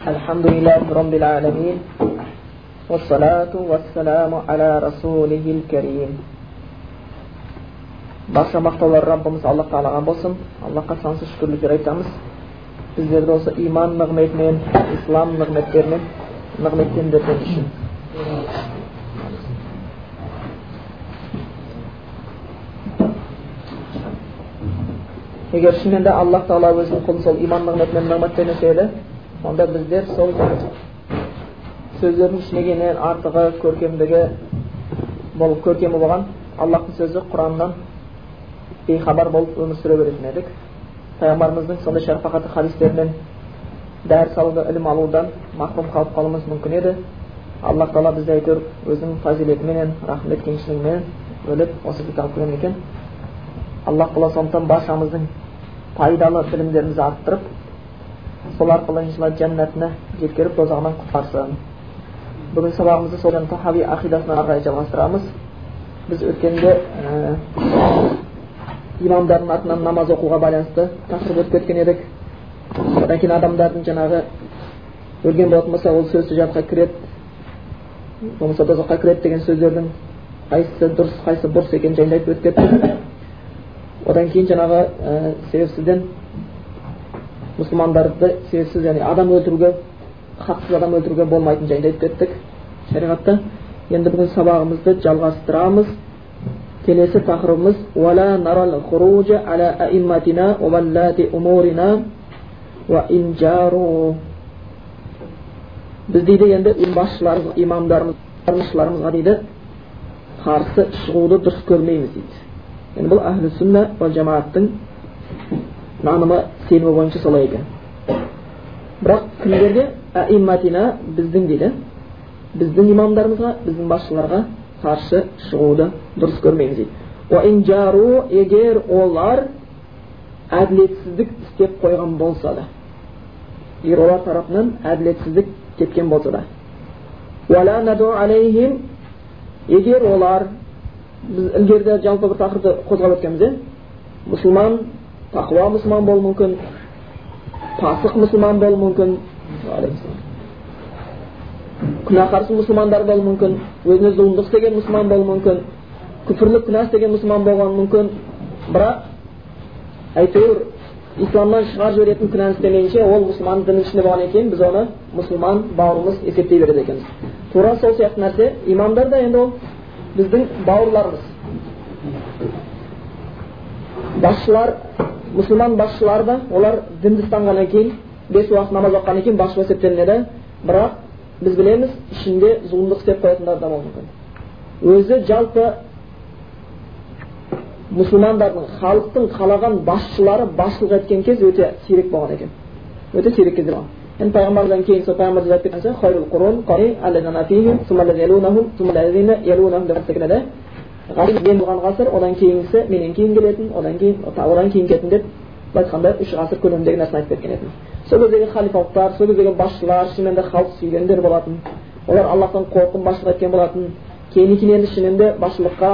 الحمد لله رب العالمين والصلاة والسلام على رسوله الكريم барша мақтаулар раббымыз алла тағалаға болсын аллахқа сансыз шүкірліктер айтамыз біздерді осы иман нығметімен ислам нығметтерімен нығметтендірген үшін егер шынымен де аллах тағала өзінің құлын сол иман нығметімен нығметтенуші еді онда біздер сол сөздердің ішінегеннен артығы көркемдігі бол көркемі болған аллахтың сөзі құраннан бейхабар болып өмір сүре беретін едік пайғамбарымыздың сондай шарпақаты хадистерінен дәріс алуды ілім алудан махрұм қалып қалуымыз мүмкін еді аллах тағала бізді әйтеуір өзінің фазилетіменен рахмет кеңшілігіменен бөліп осы кітап алып келген екен аллах тағала сондықтан баршамыздың пайдалы білімдерімізді арттырып сол арқылы иншалла жәннатына жеткеріп тозағынан құтқарсын бүгін сабағымызды сол тахави ақидасынан ары қарай жалғастырамыз біз өткенде ә, имамдардың артынан намаз оқуға байланысты тақырып өтіп кеткен едік одан кейін адамдардың жаңағы өлген болатын болса ол сөзсіз жатқа кіреді болмаса тозаққа кіреді деген сөздердің қайсысы дұрыс қайсысы бұрыс екенін жайында айтып өтіп кеттік одан кейін жаңағы ә, себепсізден мұсылмандарды себепсіз яғни адам өлтіруге хақсыз адам өлтіруге болмайтын жайында айтып кеттік. Шариғатта енді бүгін сабағымызды жалғастырамыз. Келесі тақырыбымыз біз дейді енді басшыларымыз имамдарымыз дейді қарсы шығуды дұрыс көрмейміз дейді. Енді бұл әхлі сүнна жамааттың нанымы сенімі бойынша солай екен бірақ кімдерге аимматина біздің дейді біздің имамдарымызға біздің басшыларға қарсы шығуды дұрыс көрмейміз дейді егер олар әділетсіздік істеп қойған болса да егер олар тарапынан әділетсіздік кеткен болса да егер олар біз ілгеріде жалпы бір тақырыпты қозғап өткенбіз иә мұсылман тақуа мұсылман болуы мүмкін пасық мұсылман болуы мүмкін күнәһарсыз мұсылмандар болуы мүмкін өзіне зұлымдық істеген мұсылман болуы мүмкін күпірлік күнә істеген мұсылман болуы мүмкін бірақ әйтеуір исламнан шығарып жіберетін күнәні істемейінше ол мұсылман діннің ішінде болғаннан кейін біз оны мұсылман бауырымыз есептей береді екенбіз тура сол сияқты нәрсе имамдар да енді ол біздің бауырларымыз басшылар мұсылман басшылары да олар дінді ұстанғаннан кейін бес уақыт намаз оқығаннан кейін басшы болып есептелінеді бірақ біз білеміз ішінде зұлымдық істеп қоятындар да болуы мүмкін өзі жалпы мұсылмандардың халықтың қалаған басшылары басшылық еткен кез өте сирек болған екен өте сирек кезде болған енді пайғамбардан кейін сол пайғамбар айтып кеткен мен болған ғасыр одан кейінгісі менен кейін келетін одан кейін одан кейін келетін деп былай айтқанда үш ғасыр көлеміндегі нәрсені айтып кеткен едім сол кездегі халифалықтар сол кездегі басшылар шынымен де халық сүйгендер болатын олар аллахтан қорқып басшылық еткен болатын кейін кейін енді шынымен де басшылыққа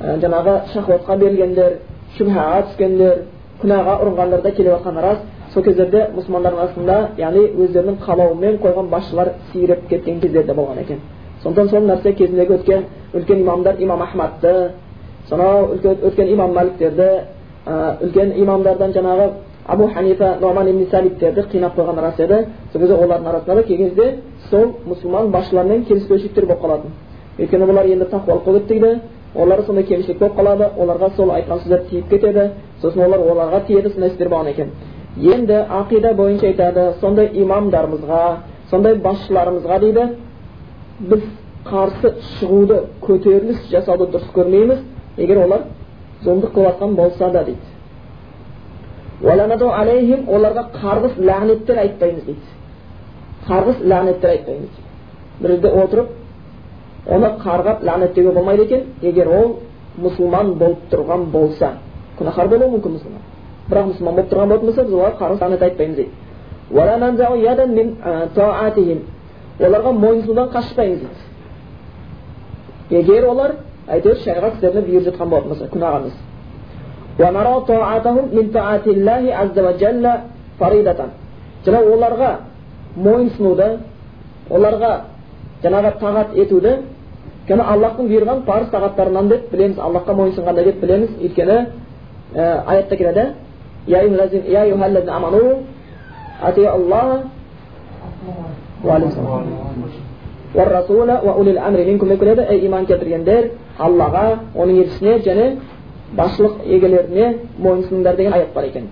ә, жаңағы шахуатқа берілгендер шүбхаға түскендер күнәға ұрынғандар да келіп жатқаны рас сол кездерде мұсылмандардың арасында яғни өздерінің қалауымен қойған басшылар сиреп кеткен кездер де болған екен сондықтан сол нәрсе кезіндегі өткен үлкен имамдар имам ахмадты сонау өткен имам маликтерді үлкен имамдардан жаңағы абу ханифа номан ибн сабиттерді қинап қойған рас еді сол кезде олардың арасында да кей сол мұсылман басшылармен келіспеушіліктер болып қалатын өйткені бұлар енді тақуалық болып кетті оларда сондай кемшілік болып қалады оларға сол айтқан сөздер тиіп кетеді сосын олар оларға тиеді сондай істер болған екен енді ақида бойынша айтады сондай имамдарымызға сондай басшыларымызға дейді біз қарсы шығуды көтеріліс жасауды дұрыс көрмейміз егер олар зұлымдық қылып жатқан болса да дейді оларға қарғыс ләғнеттер айтпаймыз дейді қарғыс ләғнеттер айтпаймыз бір жерде отырып оны қарғап ләғнеттеуге болмайды екен егер ол мұсылман болып тұрған болса күнәһар болуы мүмкін мұсылман бірақ мұсылман болып тұрған болатын болса біз оларға қарғыс ләғнет айтпаймыз дейді оларға мойынсұнудан қашпаймыз дейді егер олар әйтеуір шариғат істеріне бұйырып жатқан болатын болса күнәға емес оларға мойынсынуды оларға жаңағы тағат етуді өйткені аллахтың бұйырған парыз тағаттарынан деп білеміз аллахқа мойынсынғанда деп білеміз өйткені аятта келеді ей иман келтіргендер аллаға оның елшісіне және басшылық егелеріне мойынсыныңдар деген аят бар екен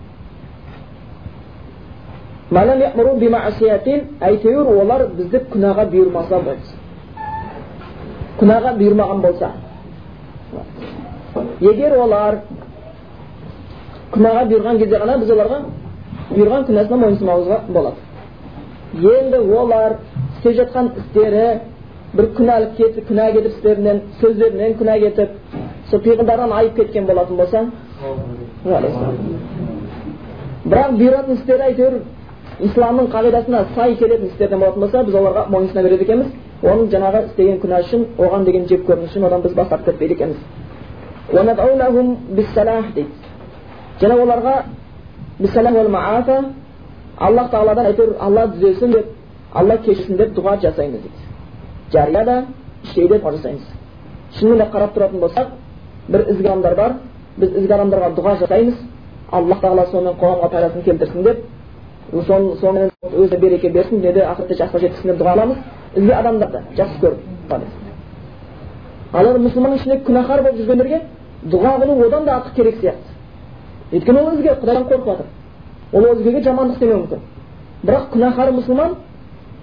әйтеуір олар бізді күнәға бұйырмаса болсын күнәға бұйырмаған болса егер олар күнәға бұйырған кезде ғана біз оларға бұйырған күнәсіне мойынсымауымызға болады енді олар істеп жатқан істері бір күнәлік кетіп күнә кетіп істерінен сөздерінен күнә кетіп сол пиғылдардан айып кеткен болатын болса бірақ бұйыратын істері әйтеуір исламның қағидасына сай келетін істерден болатын болса біз оларға мойынсұна береді екенбіз. Оның жаңағы істеген күнә үшін оған деген жек көрініш үшін одан біз бас тартып кетпейді екенбіз. Және оларға аллах тағаладан әйтеуір алла түзелсін деп алла кешірсін деп дұға жасаймыз дейді жария да іштей де дұға жасаймыз шынымен де қарап тұратын болсақ бір ізгі адамдар бар біз ізгі адамдарға дұға жасаймыз аллах тағала сонымен қоғамға пайдасын келтірсін деп сонымен өзіне береке берсін дүниеде ақыретте жақсыға жеткізсін деп дұға қыламыз ізгі адамдарды жақсы көріп ал енді мұсылманның ішінде күнәһар болып жүргендерге дұға қылу одан да артық керек сияқты өйткені ол өзге құдайдан қорқып жатыр ол өзгеге жамандық істемеуі мүмкін. Бірақ күнәһар мұсылман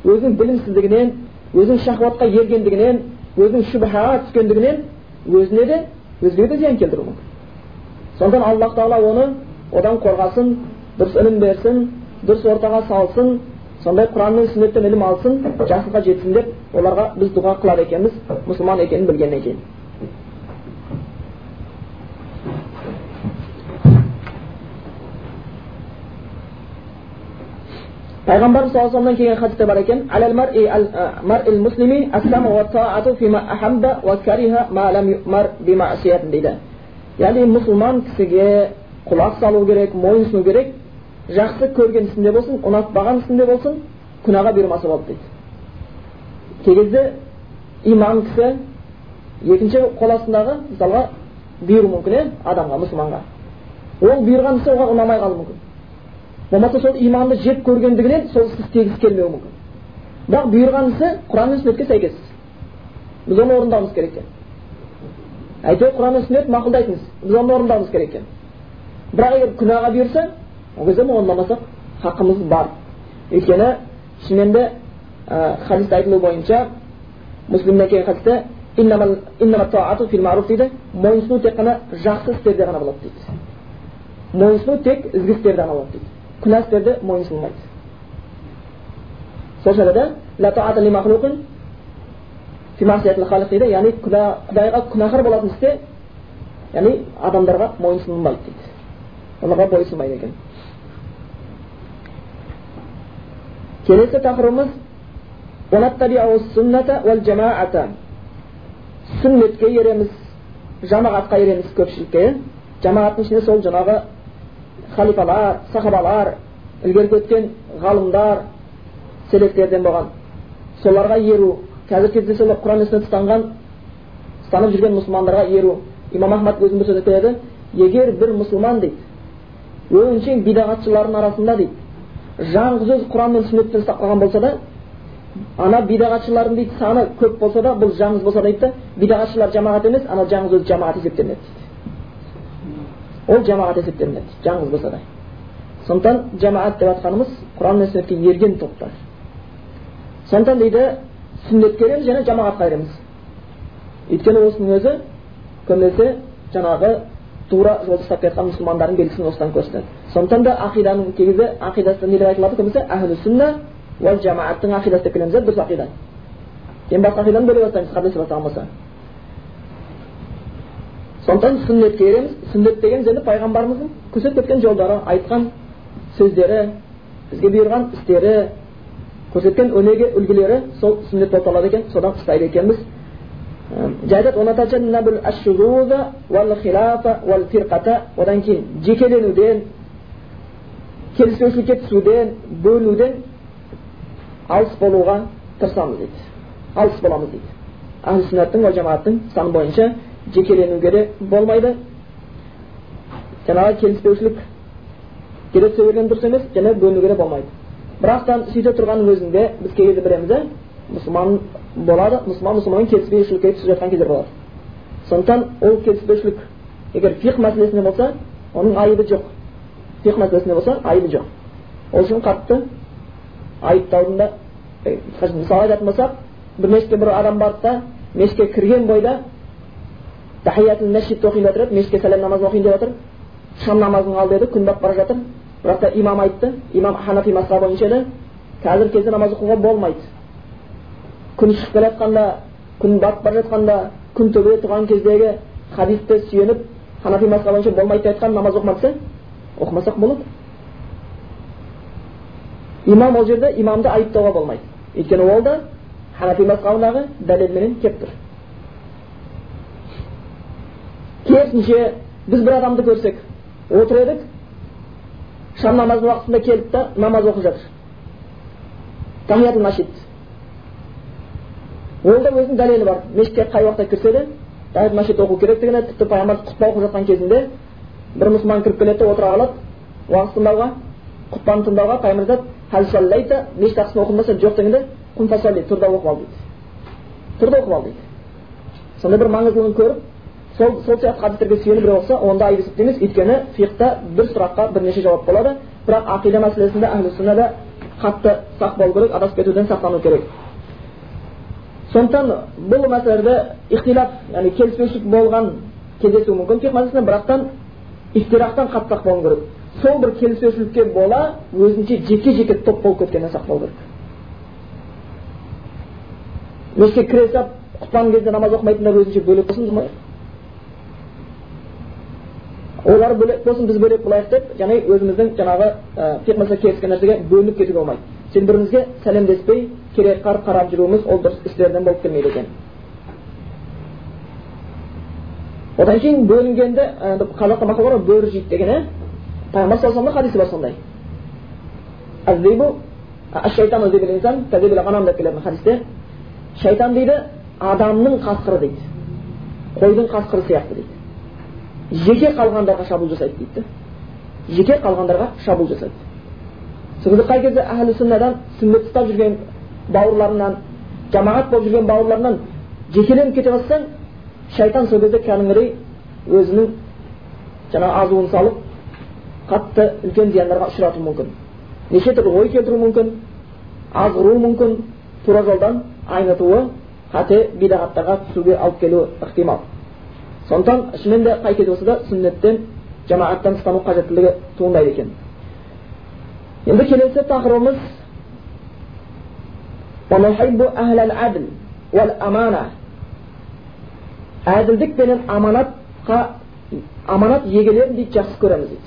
өзінің білімсіздігінен өзінің шахуатқа ергендігінен өзінің шүбһаға түскендігінен өзіне де өзгеге де зиян келтіруі мүмкін. Сондықтан аллах тағала оны одан қорғасын дұрыс ілім берсін дұрыс ортаға салсын сондай құран мен сүннеттен ілім алсын жақсылыққа жетсін деп оларға біз дұға қылады екенбіз мұсылман екенін білгеннен кейін. Пайғамбарымыз саллаллаху хадисте бар екен дейді яғни мұсылман кісіге құлақ салу керек мойынсыну керек жақсы көрген ісінде болсын ұнатпаған ісінде болсын күнәға бұйырмаса болады дейді кей кезде кісі екінші қол астындағы мысалға бұйыруы мүмкін иә адамға мұсылманға ол бұйырған ісі оған ұнамай қалуы мүмкін болмаса сол иманды жек көргендігінен сол істі істегісі келмеуі мүмкін бірақ бұйырған ісі құран мен сүннетке сәйкес біз оны орындауымыз керек екен әйтеуір құран мен сүннет мақұлдайтын іс біз оны орындауымыз керек екен бірақ егер күнәға бұйырса ол кезде орындамасақ хақымыз бар өйткені шынымен де хадисте айтылуы бойынша муслимде келген хадисте дейді мойынсыну тек қана жақсы істерде ғана болады дейді мойынсыну тек ізгі істерде ғана болады дейді күнә істерде мойынсынылмайды сол дейді яғни құдайға күнәһар болатын істе яғни адамдарға мойынсынылмайды дейді оларға бойсынбайды екен келесі тақырыбымыз сүннетке ереміз жамағатқа ереміз көпшілікке жамағаттың ішінде сол жаңағы халифалар сахабалар ілгергі өткен ғалымдар селектерден болған. Соларға еру қазіргі кезде сол құран сүннет ұстанған ұстанып жүрген мұсылмандарға еру. Имам ахмад өзінің бір сөз келеді егер бір мұсылман дейді өңшең бидағатшылардың арасында дейді жалғыз өзі құран мен сүннеттен ұстап қалған болса да ана бидағатшылардың дейді саны көп болса да бұл жаңыз болса дейді да бидағатшылар жамағат емес ана жаңыз өзі жамағат есептелінеді дейді ол жамағат есептелінеді жаңыз болса да сондықтан жамағат деп жатқанымыз құран мен сүннетке ерген топтар сондықтан дейді сүннетке ереміз және жамағатқа ереміз өйткені осының өзі көбінесе жаңағы тура жолды ұстап келе жатқан мұсылмандардың белгісін осыдан көрсетеді сондықтан да ақиданың кезде ақидасы не деп айтылады көбінесе әхлі сүнна уал жамааттың ақидасы деп келеміз иә дұрыс ақида кейін басқа ақиданы бөле бастаймыз қателесе бастаған болса сондықтан сүннетке сүннет деген енді пайғамбарымыздың көрсетіп кеткен жолдары айтқан сөздері бізге бұйырған істері көрсеткен өнеге үлгілері сол сүннет болып табылады екен содан ұстайды екенбіз. Одан кейін жекеленуден келіспеушілікке түсуден бөлінуден алыс болуға тырысамыз дейді. Алыс боламыз дейді. Әhl сүннаттың жамааттың саны бойынша жекеленуге де болмайды жаңағы келіспеушілік келе түсе берген дұрыс емес және бөлінуге де болмайды бірақтан сөйте тұрғанның өзінде біз кей кезде білеміз да мұсылман болады мұсылман мұсылманмен келіспеушілікке түсіп жатқан кездер болады сондықтан ол келіспеушілік егер фих мәселесінде болса оның айыбы жоқ фих мәселесінде болса айыбы жоқ ол үшін қатты айыптаудың да мысал айтатын болсақ бір мешітке бір адам барды да мешітке кірген бойда тахиятул мәшитті оқиын деп жатыр еді мешітке сәлем намазын оқиын деп жатыр шам намазын қыл деді күн батып бара жатыр бірақ та имам айтты имам ханафи мазхабы бойынша еді қазіргі кезде намаз оқуға болмайды күн шығып келе жатқанда күн батып бара жатқанда күн төбеде тұрған кездегі хадисті сүйеніп ханафи мазхабы бойынша болмайды деп айтқан намаз оқыма десе оқымасақ болады имам ол жерде имамды айыптауға болмайды өйткені ол да ханафи мазхабындағы дәлелменен келіп тұр керісінше біз бір адамды көрсек отыр едік шам намазының уақытында келді да намаз оқып жатыр тахиятул ол да өзінің дәлелі бар мешітке қай уақытта кірсе де тахият машид оқу керектігіне тіпті пайғамбар құтпа оқып жатқан кезінде бір мұсылман кіріп келеді да отыра қалады уағыз тыңдауға құтпаны тыңдауға пайғамбар айтады мешіт ақысын оқымаса жоқ дегенде тұр да оқып ал дейді тұр да оқып ал дейді сондай бір маңыздылығын көріп сол сол сияқты хадистерге сүйеніп біреу оқыса онда айып есептейміз. Өйткені фиқта бір сұраққа бірнеше жауап болады. Бірақ ақида мәселесінде әхлі сүннада қатты сақ болу керек адасып кетуден сақтану керек. Сондықтан бұл мәселелерде ихтилаф яғни келіспеушілік болған кездесуі мүмкін фиқ мәселесінде бірақтан ифтирақтан қатты сақ болу керек. Сол бір келіспеушілікке бола өзінше жеке жеке топ болып кеткеннен сақ болу керек. Мешітке кіре салып құтпаның кезінде намаз оқымайтындар өзінше бөлек болсын олар бөлек болсын біз бөлек болайық деп және өзіміздің жаңағы мәселе келіскен нәрсеге бөлініп кетуге болмайды сен бірімізге сәлемдеспей кере қарап қарап жүруіміз ол дұрыс істерден болып келмейді екен одан кейін бөлінгенде қазақта мақал бар ғой бөрі жейді деген иә пайғамбар саллаллаху хадисі бар сондай хадисте шайтан дейді адамның қасқыры дейді қойдың қасқыры сияқты дейді жеке қалғандарға шабуыл жасайды дейді. Жеке қалғандарға шабуыл жасайды. Сол кезде қай кезде әхлі сүннадан сүннет ұстап жүрген бауырларынан жамағат болып жүрген бауырларынан жекеленіп кете бастасаң шайтан сол кезде кәдімгідей өзінің жаңағы азуын салып қатты үлкен зияндарға ұшыратуы мүмкін. Неше түрлі ой келтіруі мүмкін азғыруы мүмкін тура жолдан айнытуы қате бидағаттарға түсуге алып келуі ықтимал. Сондықтан шынымен де қай кезде болса да сүннеттен жамағаттан ұстану қажеттілігі туындайды екен. Енді келесі тақырыбымыз әділдік пенен аманатқа аманат егелерін дейді жақсы көреміз дейді.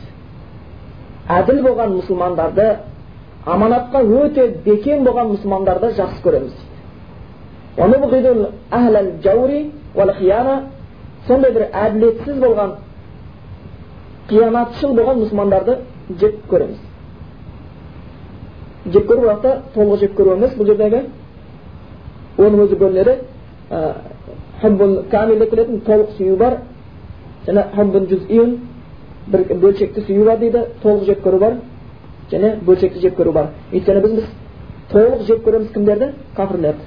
Әділ болған мұсылмандарды аманатқа өте бекем болған мұсылмандарды жақсы көреміз дейді. Сондай бір әділетсіз болған қиянатшыл болған мұсылмандарды жек көреміз. Жек көру бірақ та толық жек көру емес бұл жердегі оның өзі бөлінеді деп келетін толық сүю бар және бір бөлшекті сүю бар дейді толық жек көру бар және бөлшекті жек көру бар. Өйткені біз толық жек көреміз кімдерді? Кәпірлерді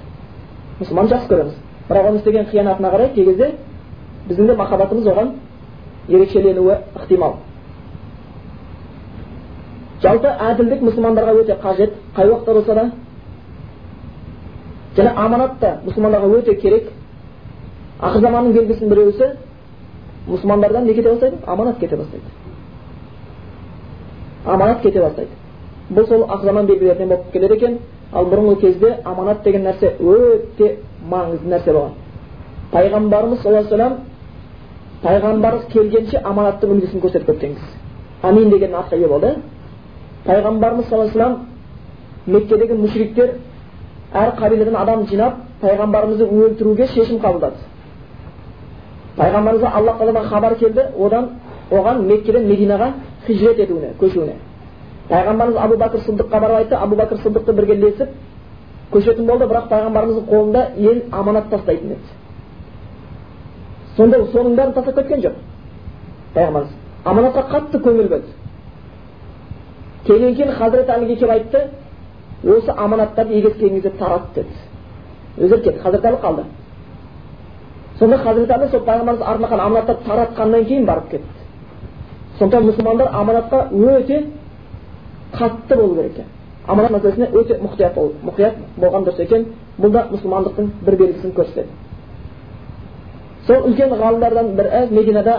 мұсылман жақсы көреміз. Бірақ оның істеген қиянатына қарай кей кезде біздің де махаббатымыз оған ерекшеленуі ықтимал жалпы әділдік мұсылмандарға өте қажет қай уақытта болса да және аманат та мұсылмандарға өте керек ақыр заманның белгісінің біреусі мұсылмандардан не кете бастайды аманат кете бастайды аманат кете бастайды бұл сол ақыр заман белгілерінен болып келеді екен ал бұрынғы кезде аманат деген нәрсе өте маңызды нәрсе болған пайғамбарымыз саллаллаху алейhi пайғамбарымыз келгенше аманаттың үлгісін көрсетіп кеткенбіз амин деген атқа ие болды пайғамбарымыз саллаллаху алейhi меккедегі мүшриктер әр қабиладан адам жинап пайғамбарымызды өлтіруге шешім қабылдады пайғамбарымызға алла тағаладан хабар келді одан оған меккеден мединаға хижрет етуіне көшуіне пайғамбарымыз абу бәкір сыдыққа барып айтты абу бәкір сыдықты бірге ілесіп көшетін болды бірақ пайғамбарымыздың қолында ел аманат тастайтын еді сонда соның бәрін тастап кеткен жоқ. Пайғамбарымыз аманатқа қатты көңіл бөлді. Келген кейін хазіреті әліге келіп айтты осы аманаттарды егес келген кезде тарат деді. Өздері кетті хазіреті әлі қалды. Сонда хазіреті әлі сол пайғамбарымыз артына қалған аманаттарды таратқаннан кейін барып кетті. Сондықтан мұсылмандар аманатқа өте қатты болу керек екен. Аманат мәселесіне өте мұқият бол мұқият болған дұрыс екен. Бұл да мұсылмандықтың бір белгісін көрсетеді. Сол үлкен ғалымдардан бір мединада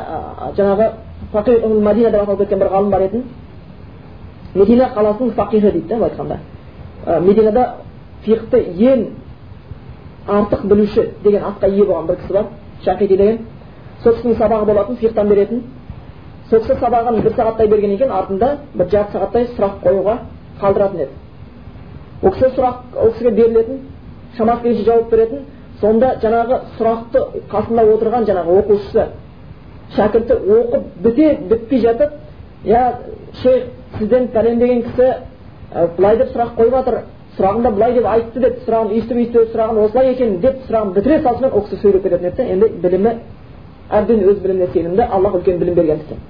жаңағы фақир мәдина деп аталып кеткен бір ғалым бар еді медина қаласының фақихы дейді да былай айтқанда мединада фиқты ең артық білуші деген атқа ие болған бір кісі бар шақиди деген сол кісінің сабағы болатын фиқтан беретін сол кісі сабағын бір сағаттай берген екен артында бір жарты сағаттай сұрақ қоюға қалдыратын еді ол кісі сұрақ ол кісіге берілетін шамасы келгенше жауап беретін сонда жаңағы сұрақты қасында отырған жаңағы оқушысы шәкірті оқып біте бітпей жатып иә шейх сізден пәлен деген кісі былай деп сұрақ қойып жатыр сұрағында былай деп айтты деп сұрағын өйстіп өйстіп сұрағын осылай екен деп сұрағын бітіре салысымен ол кісі сөйлеп кететін еді енді білімі әбден өз біліміне сенімді аллах үлкен білім бергендіктен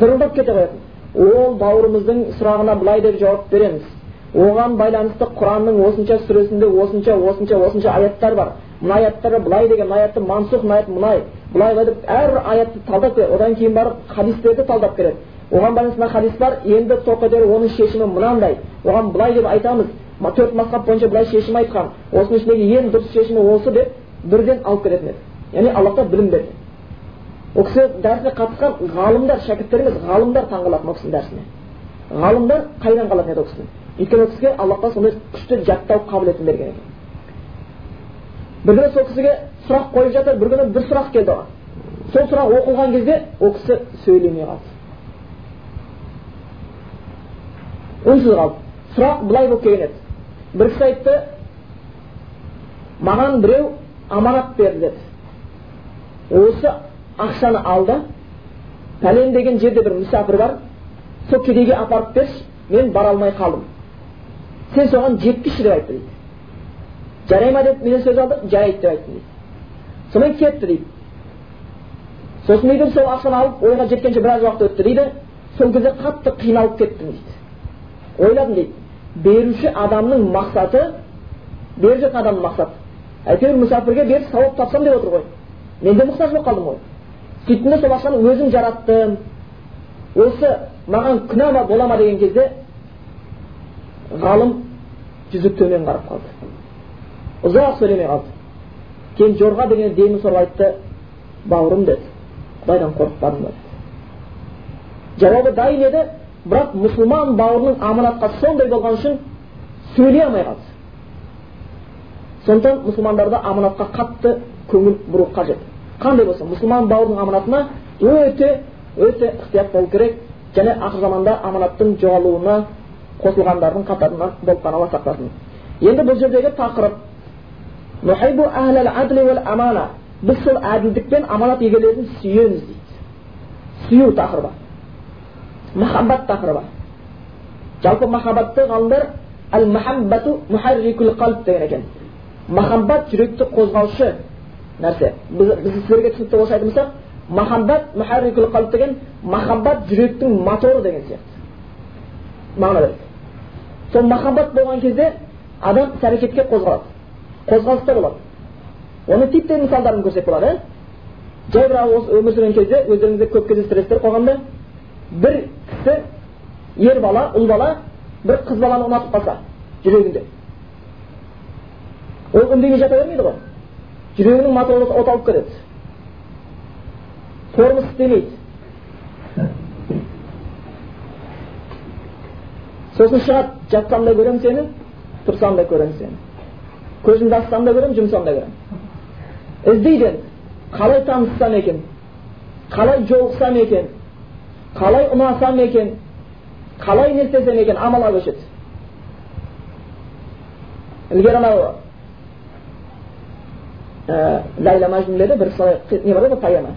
дырылдап кете қоятын. Ол бауырымыздың сұрағына былай деп жауап береміз. Оған байланысты құранның осынша сүресінде осынша осынша осынша аяттар бар. Мына аяттары былай деген мына аятты мансух мына аят мынай былай былай деп әрбір аятты талдап береді. Одан кейін барып хадистерді талдап береді. Оған байланысты мына хадис бар енді тоқетер оның шешімі мынандай. Оған былай деп айтамыз. Төрт мазхаб бойынша былай шешім айтқан. Осының ішіндегі ең дұрыс шешімі осы деп бірден алып кететін еді. Яғни аллах тағала білім берді. Ол кісі дәрісіне қатысқан ғалымдар шәкірттер емес ғалымдар таңғалатын ол кісінің дәрісіне. Ғалымдар қайран қалатын еді ол кісіні өйткені ол кісіге аллах тағала сондай күшті жаттау қабілетін берген екен бір күні сол кісіге сұрақ қойып жатыр бір күні бір сұрақ келді оған сол сұрақ оқылған кезде ол кісі сөйлемей қалды үнсіз қалды сұрақ былай болып келген еді бір кісі айтты маған біреу аманат берді деді осы ақшаны ал да пәлен деген жерде бір мүсәпір бар сол кедейге апарып берші мен бара алмай қалдым сен соған жеткізші деп айтты дейді жарай ма деп менен сөз алды жарайды деп айттым дейді сонымен кетті дейді сосын дейді сол ақшаны алып ойға жеткенше біраз уақыт өтті дейді сол кезде қатты қиналып кеттім дейді ойладым дейді беруші адамның мақсаты беріп жатқан адамның мақсаты әйтеуір мұсафирге беріп сауап тапсам деп отыр ғой мен де мұқтаж болып қалдым ғой сөйттім де сол ақшаны өзім жараттым осы маған күнә бола ма деген кезде ғалым жүзі төмен қарап қалды ұзақ сөйлемей қалды кейін жорға деген демін сорып айтты бауырым деді құдайдан қорықпадың ба деді жауабы дайын еді бірақ мұсылман бауырының аманатқа сондай болған үшін сөйлей алмай қалды сондықтан мұсылмандарда аманатқа қатты көңіл бұру қажет қандай болса мұсылман бауырының аманатына өте өте ықтият болу керек және ақыр заманда аманаттың жоғалуына қосылғандардың қатарынан болып алла сақтасын енді бұл жердегі тақырып біз сол әділдік пен аманат егелерін сүйеміз дейді сүю тақырыбы махаббат тақырыбы жалпы махаббатты ғалымдар әл махаббату қалып деген екен махаббат жүректі қозғаушы нәрсе біз, біз сіздерге түсінікті орысша айтатын болсақ махаббат мухаррикул қалып деген махаббат жүректің моторы деген сияқты мағына береді сол махаббат болған кезде адам іс әрекетке қозғалады. Қозғалыста болады. Оның типтей мысалдарын көрсек болады иә жай бір өмір сүрген кезде өздеріңізде көп кездестіресіздер қоғамда. Бір кісі ер бала ұл бала бір қыз баланы ұнатып қалса жүрегінде. Ол үндемей жата бермейді ғой. Жүрегінің моторы от алып кетеді тормоз істемейді. Сосын шығады жатсам да көремін сені тұрсам да көремін сені көзімді ашсам да көремін жұмсам да көремін іздейді қалай таныссам екен қалай жолықсам екен қалай ұнасам екен қалай не істесем екен амалға көшеді ілгері анау ләйла мәжнүн бір солай не бар ғой поэма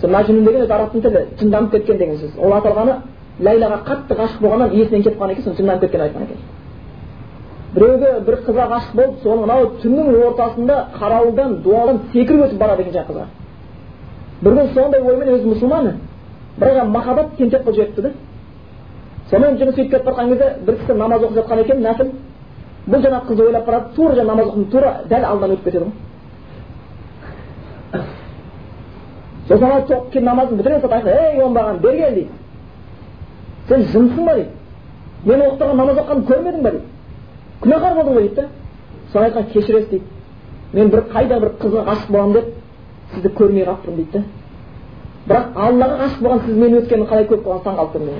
сол мәжнүн деген өзі арабтың тілі жынданып кеткен деген сөз ол аталғаны ләйлаға қатты ғашық болғаннан есінен кетіп қалған екен соны жынданып кеткен айтқан екен біреуге бір қызға ғашық болып соны мынау түннің ортасында қарауылдан дуалдан секіріп өтіп барады екен жаңағы қызға бір күн сондай оймен өзі мұсылман бірақ махаббат тентек қылып жіберіпті да сонымен жұмыс істеп кетіп жатқан кезде бір кісі намаз оқып жатқан екен нәпіл бұл жаңағы қызды ойлап барады тура жаңағы намаз оқып тура дәл алдынан өтіп кетеді ғой сосын ана келіп намазын бітіре салады ей оңбаған бері кел дейді сен жынсың ба дейді мен оқып тұрған намаз оқығанды көрмедің ба дейді күнәһар болдың ғой дейді да соны айтқан кешіресіз дейді мен бір қайда бір қызға ғашық боламын деп сізді көрмей қалыппын дейді да бірақ аллаға ғашық болған сіз мен өткенін қалай көріп қалған таң қалып тұрмын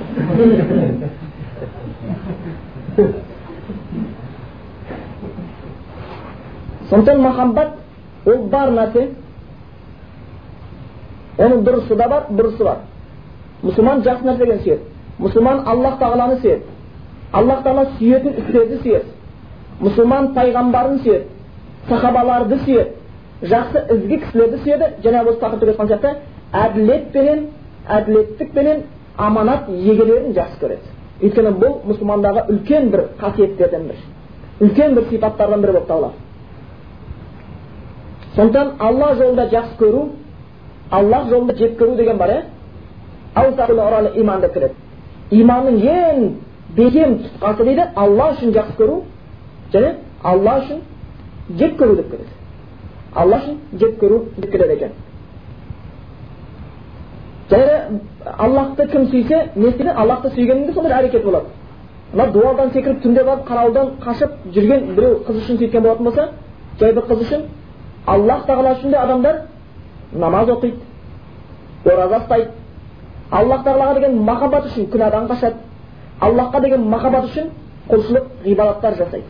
сондықтан махаббат ол бар нәрсе оның дұрысы да бар бұрысы бар мұсылман жақсы нәрсені сүйеді мұсылман аллах тағаланы сүйеді аллах тағала сүйетін істерді сүйеді мұсылман пайғамбарын сүйеді сахабаларды сүйеді жақсы ізгі кісілерді сүйеді жаңағы осы тақырыпта айтқан сияқты әділетпенен әділеттікпенен аманат егелерін жақсы көреді. Өйткені бұл мұсылмандағы үлкен бір қасиеттерден бірі үлкен бір сипаттардан бірі болып табылады. Сондықтан алла жолында жақсы көру аллах жолында жек көру деген бар иә иман деп келеді. Иманның ең бекем тұтқасы дейді алла үшін жақсы көру және алла үшін жек көру деп келеді алла үшін жек көру деп келеді екен және аллахты кім сүйсе не істейді аллахты сүйгенінде сондай әрекет болады мына дуалдан секіріп түнде барып қарауылдан қашып жүрген біреу қыз үшін сөйткен болатын болса жай бір қыз үшін аллах тағала үшін де адамдар намаз оқиды ораза ұстайды аллах тағалаға деген махаббат үшін күнәдан қашады. Аллахқа деген махаббат үшін құлшылық ғибадаттар жасайды.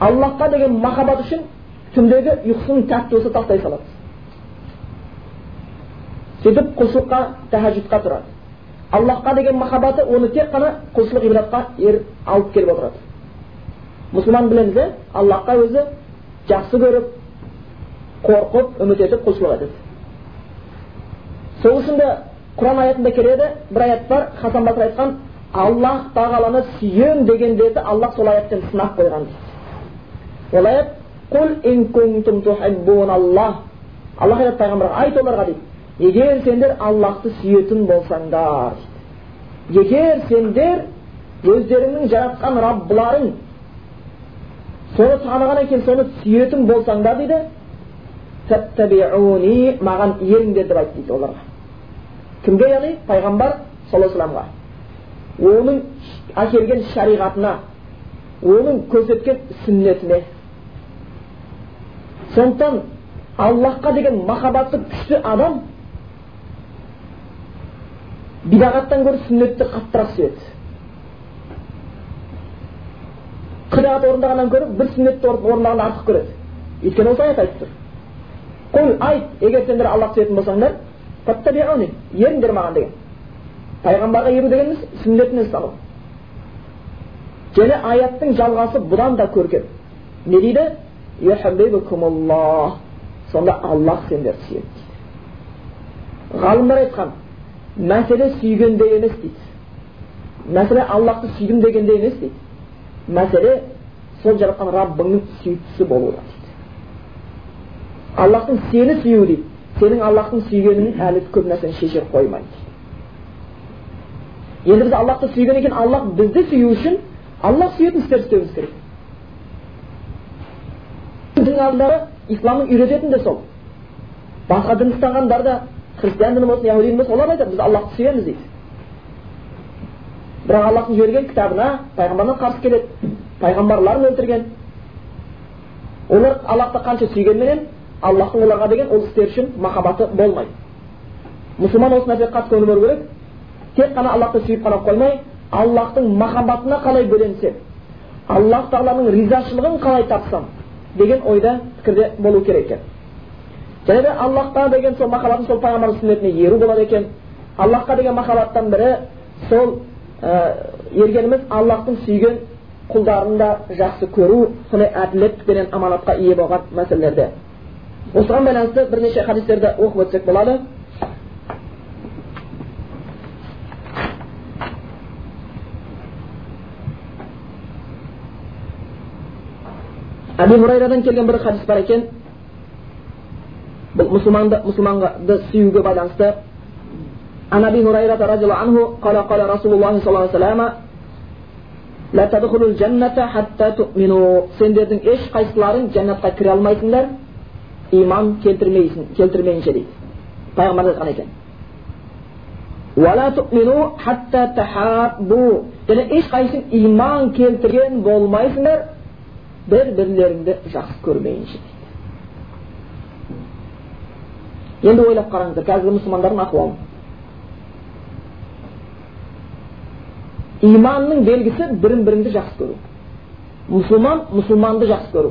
Аллахқа деген махаббат үшін түндегі ұйқысын тәтті болса тастай салады. Сөйтіп құлшылыққа тәхажүдқа тұрады. Аллахқа деген махаббаты оны тек қана құлшылық ғибадатқа алып келіп отырады. Мұсылман білеміз иә аллахқа өзі жақсы көріп қорқып үміт етіп құлшылық етеді сол үшін де құран аятында келеді бір аят бар хасан басыр айтқан аллах тағаланы сүйем дегендерді аллах сол аяттен сынап қойған дейді. Ол аят аллах айтады пайғамбарға айт оларға дейді. Егер сендер аллахты сүйетін болсаңдар егер сендер өздеріңнің жаратқан раббыларың соны танығаннан кейін соны сүйетін болсаңдар дейді. Маған еріңдер деп айт дейді оларға. Кімге яғни пайғамбар саллаллаху алейhi оның әкелген шариғатына оның көрсеткен сүннетіне сондықтан аллахқа деген махаббаты күшті адам бидағаттан гөрі сүннетті қаттырақ сүйеді қираат орындағаннан гөрі бір сүннетті орындағанды артық көреді өйткені осы аят айтып тұр құл айт егер сендер аллахты сүйетін болсаңдар еріңдер маған деген пайғамбарға еру дегеніміз сүннетіне ұстану және аяттың жалғасы бұдан да көркем не дейді сонда аллах сендерді сүйеді дейді ғалымдар айтқан мәселе сүйгенде емес дейді мәселе аллахты сүйдім дегенде емес дейді мәселе сол жаратқан раббыңның сүйіктісі болуда дейді аллахтың сені сүюі дейді сенің аллахтың сүйгенің әлі көп нәрсені шешіп қоймайды енді біз аллахты сүйгеннен кейін аллах бізді сүю үшін аллах сүйетін істер істеуіміз керек дін исламның үйрететіні де сол басқа дін ұстанғандар да христиан діні болсын яхуди болсын олар айтады біз аллахты сүйеміз дейді бірақ аллахтың жіберген кітабына пайғамбарына қарсы келеді пайғамбарларын өлтірген олар аллахты қанша сүйгенменен аллахтың оларға деген ол істер үшін махаббаты болмайды мұсылман осы нәрсеге қатты көңіл бөлу керек тек қана аллахты сүйіп қана қоймай аллахтың махаббатына қалай бөленсем аллах тағаланың ризашылығын қалай тапсам деген ойда пікірде болу керек екен және де аллахқа деген сол махаббатын сол пайғамбардың сүннетіне еру болады екен аллахқа деген махаббаттан бірі сол ергеніміз аллахтың сүйген құлдарын да жақсы көру сондай әділет пенен аманатқа ие болған мәселелерде осыған байланысты бірнеше хадистерді оқып өтсек болады әби хурайрадан келген бір хадис бар екен бұл мұсылманды мұсылманды сүюге байланысты عن ابي هريره رضي الله عنه قال قال رسول الله صلى الله عليه وسلم لا تدخلوا الجنة حتى تؤمنوا сендердің ешқайсыларың жәннатқа кіре алмайсыңдар иман келтірмейсің келтірмейінше дейді пайғамбар айтқан екен және ешқайсың иман келтірген болмайсыңдар бір бірлеріңді жақсы көрмейінше енді ойлап қараңыздар қазіргі мұсылмандардың ахуалын иманның белгісі бірін біріңді жақсы көру мұсылман мұсылманды жақсы көру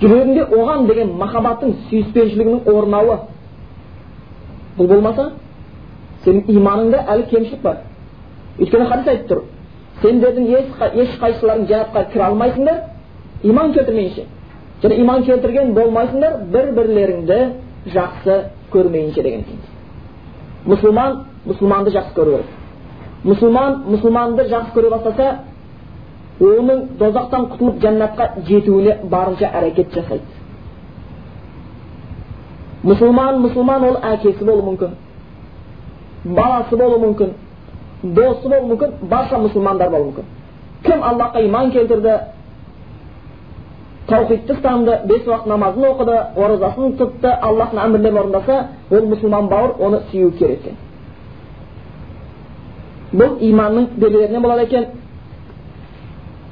жүрегіңде оған деген махаббаттың сүйіспеншілігінің орнауы. Бұл болмаса сенің иманыңда әлі кемшілік бар. Өйткені хадис айтып тұр сендердің ешқайсыларың жәннатқа кіре алмайсыңдар иман келтірмейінше. Және иман келтірген болмайсыңдар бір бірлеріңді жақсы көрмейінше деген мұсылман мұсылманды жақсы көру керек. Мұсылман мұсылманды жақсы көре бастаса оның дозақтан құтылып жәннатқа жетуіне барынша әрекет жасайды мұсылман мұсылман ол әкесі болуы мүмкін баласы болуы мүмкін досы болуы мүмкін барша мұсылмандар болуы мүмкін кім аллахқа иман келтірді таухидты ұстанды бес уақыт намазын оқыды оразасын тұтты аллахтың әмірлерін орындаса ол мұсылман бауыр оны сүю керек екен бұл иманның белгілерінен болады екен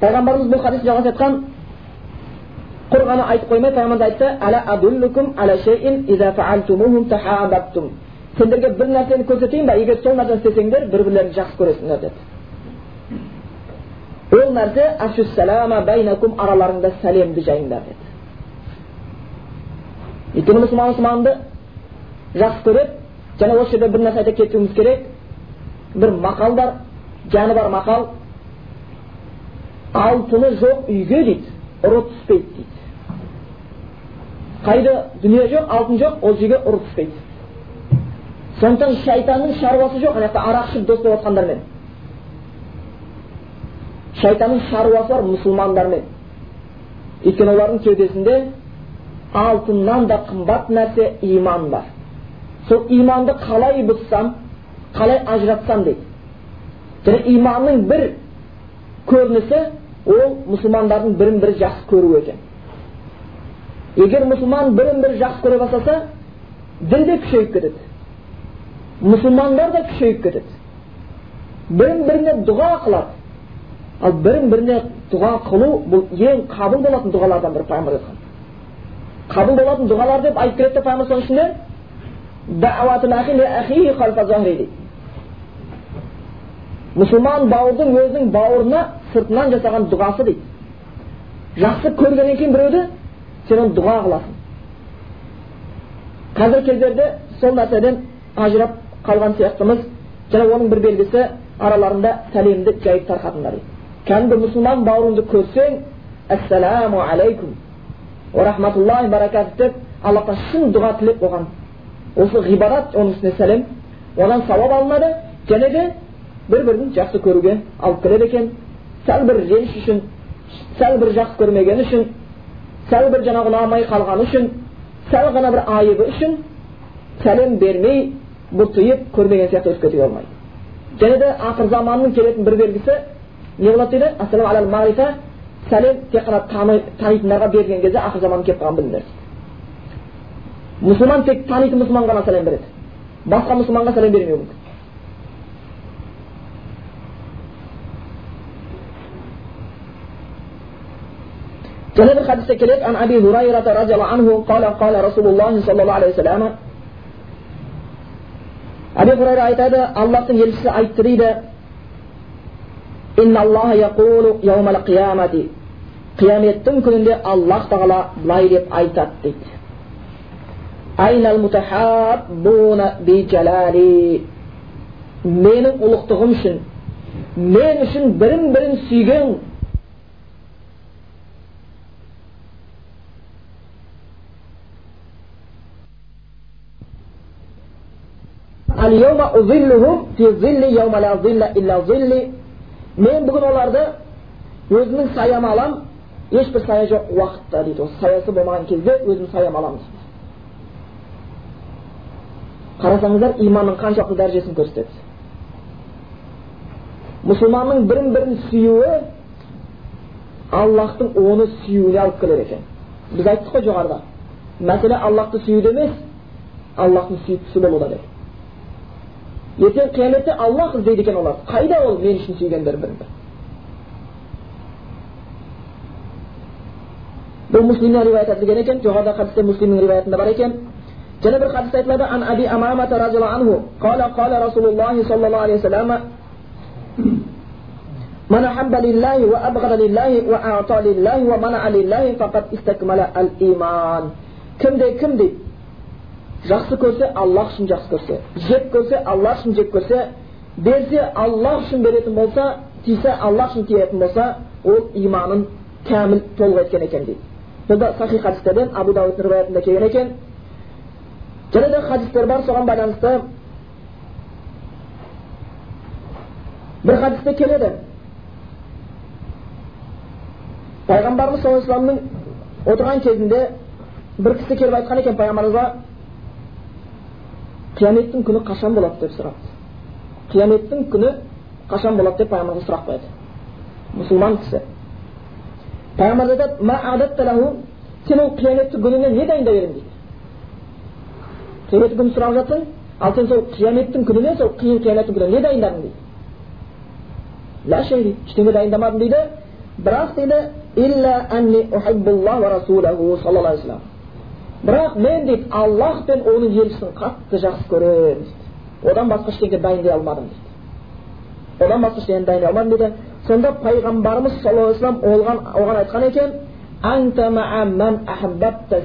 пайғамбарымыз бұл хадисті жалғас айтқан құр ғана айтып қоймай пайғамбарымыз айтты сендерге бір нәрсені көрсетейін ба егер сол нәрсені істесеңдер бір бірлеріңді жақсы көресіңдер деді ол нәрсе араларыңда сәлемді жайыңдар деді өйткені мұсылман мұсылманды жақсы көреді және осы жерде бір нәрсе айта кетуіміз керек бір мақал бар жаны бар мақал алтыны жоқ үйге дейді ұры түспейді дейді қайда дүние жоқ алтын жоқ ол жерге ұры түспейді сондықтан шайтанның шаруасы жоқ ана жақта арақ ішіп дос болып жатқандармен шайтанның шаруасы бар мұсылмандармен өйткені олардың кеудесінде алтыннан да қымбат нәрсе иман бар сол иманды қалай бұзсам қалай ажыратсам дейді және иманның бір көрінісі ол мұсылмандардың бірін бірі жақсы көру екен. Егер мұсылман бірін бірі жақсы көре бастаса дін де күшейіп кетеді. Мұсылмандар да күшейіп кетеді. Бірін біріне дұға қылады. Ал бірін біріне дұға қылу бұл ең қабыл болатын дұғалардан бірі пайғамбар айтқан. Қабыл болатын дұғалар деп айтып келеді де пайғамбар мұсылман бауырдың өзінің бауырына сыртынан жасаған дұғасы дейді. Жақсы көргеннен кейін біреуді сен оны дұға қыласың. Қазіргі кездерде сол нәрседен ажырап қалған сияқтымыз және оның бір белгісі араларында сәлемді жайып тарқатыңдар дейді. Кәдімгі мұсылман бауырыңды көрсең ассаламу алейкум рахматуллахи баракату деп аллахтан шын дұға тілеп оған. Осы ғибадат оның үстіне сәлем. Одан сауап алынады және де бір бірін жақсы көруге алып келеді екен. Сәл бір реніш үшін сәл бір жақсы көрмегені үшін сәл бір жаңағы ұнамай қалғаны үшін сәл ғана бір айыбы үшін сәлем бермей бұртиып көрмеген сияқты өтіп кетуге болмайды және де ақыр заманның келетін бір белгісі не болады дейді? Сәлем тек қана танитындарға берген кезде ақыр заман келіп қалғанын біліңдер мұсылман тек танитын мұсылманға ғана сәлем береді. Басқа мұсылманға сәлем бермеуі мүмкін. Және бір хадисте келеді ан Аби Хурайрата радиаллаху анху қала қала Расулуллахи саллаллаху алейхи вассалам Аби Хурайра айтады Аллахтың елшісі айтты дейді Инна Аллаха яқулу яумал қиямати Қияметтің күнінде Аллах тағала былай деп айтады дейді Айнал мутахаббуна би үшін мен бүгін оларды өзімнің саям алам ешбір сая жоқ уақытта дейді осы саясы болмаған кезде өзім саям аламын дейді қарасаңыздар иманның қаншалықты дәрежесін көрсетеді мұсылманның бірін бірін сүюі аллахтың оны сүюіне алып келер екен біз айттық қой жоғарыда мәселе аллахты сүюде емес аллахтың сүйіктісі болуда деп ертең қияметте аллах іздейді екен оларды қайда ол мен үшін сүйгендер бірін бірін бұл муслимнен риwayat етілген екен жоғарыда хадисте муслимнің риwayатында бар екен және бір хадисте айтылады ан аби амамата разиаллаху анху қала қала расулуллахи саллаллаху алейхи вассалам من أحب لله وأبغض لله وأعطى لله ومنع لله فقد استكمل الإيمان кімде кім дейді жақсы көрсе аллах үшін жақсы көрсе жек көрсе аллах үшін жек көрсе берсе аллах үшін беретін болса тисе аллах үшін тиетін болса ол иманын кәміл толық еткен екен дейді. Бұл да сахи хадистерден абу дауудтың риwayатында келген екен. Және де хадистер бар соған байланысты бір хадисте келеді. Пайғамбарымыз саллаллаху алейhi отырған кезінде бір кісі келіп айтқан екен пайғамбарымызға қияметтің күні қашан болады деп сұрады қияметтің күні қашан болады деп пайғамбарымыз сұрақ қояды мұсылман кісі пайғамбарымыз айтады сен ол қияметтің күніне не дайындап едің дейді қияметтің күнін сұрап жатсың ал сен сол қияметтің күніне сол қиын қияметтің күніне не дайындадың дейді дейді ештеңе дайындамадым дейді бірақ дейді бірақ мен дейді аллах пен оның елшісін қатты жақсы көремін дейді. Одан басқа ештеңе дайындай алмадым дейді. Одан басқа ештеңе дайындай алмадым дейді. Сонда пайғамбарымыз саллаллаху алейhi оған, оған айтқан екен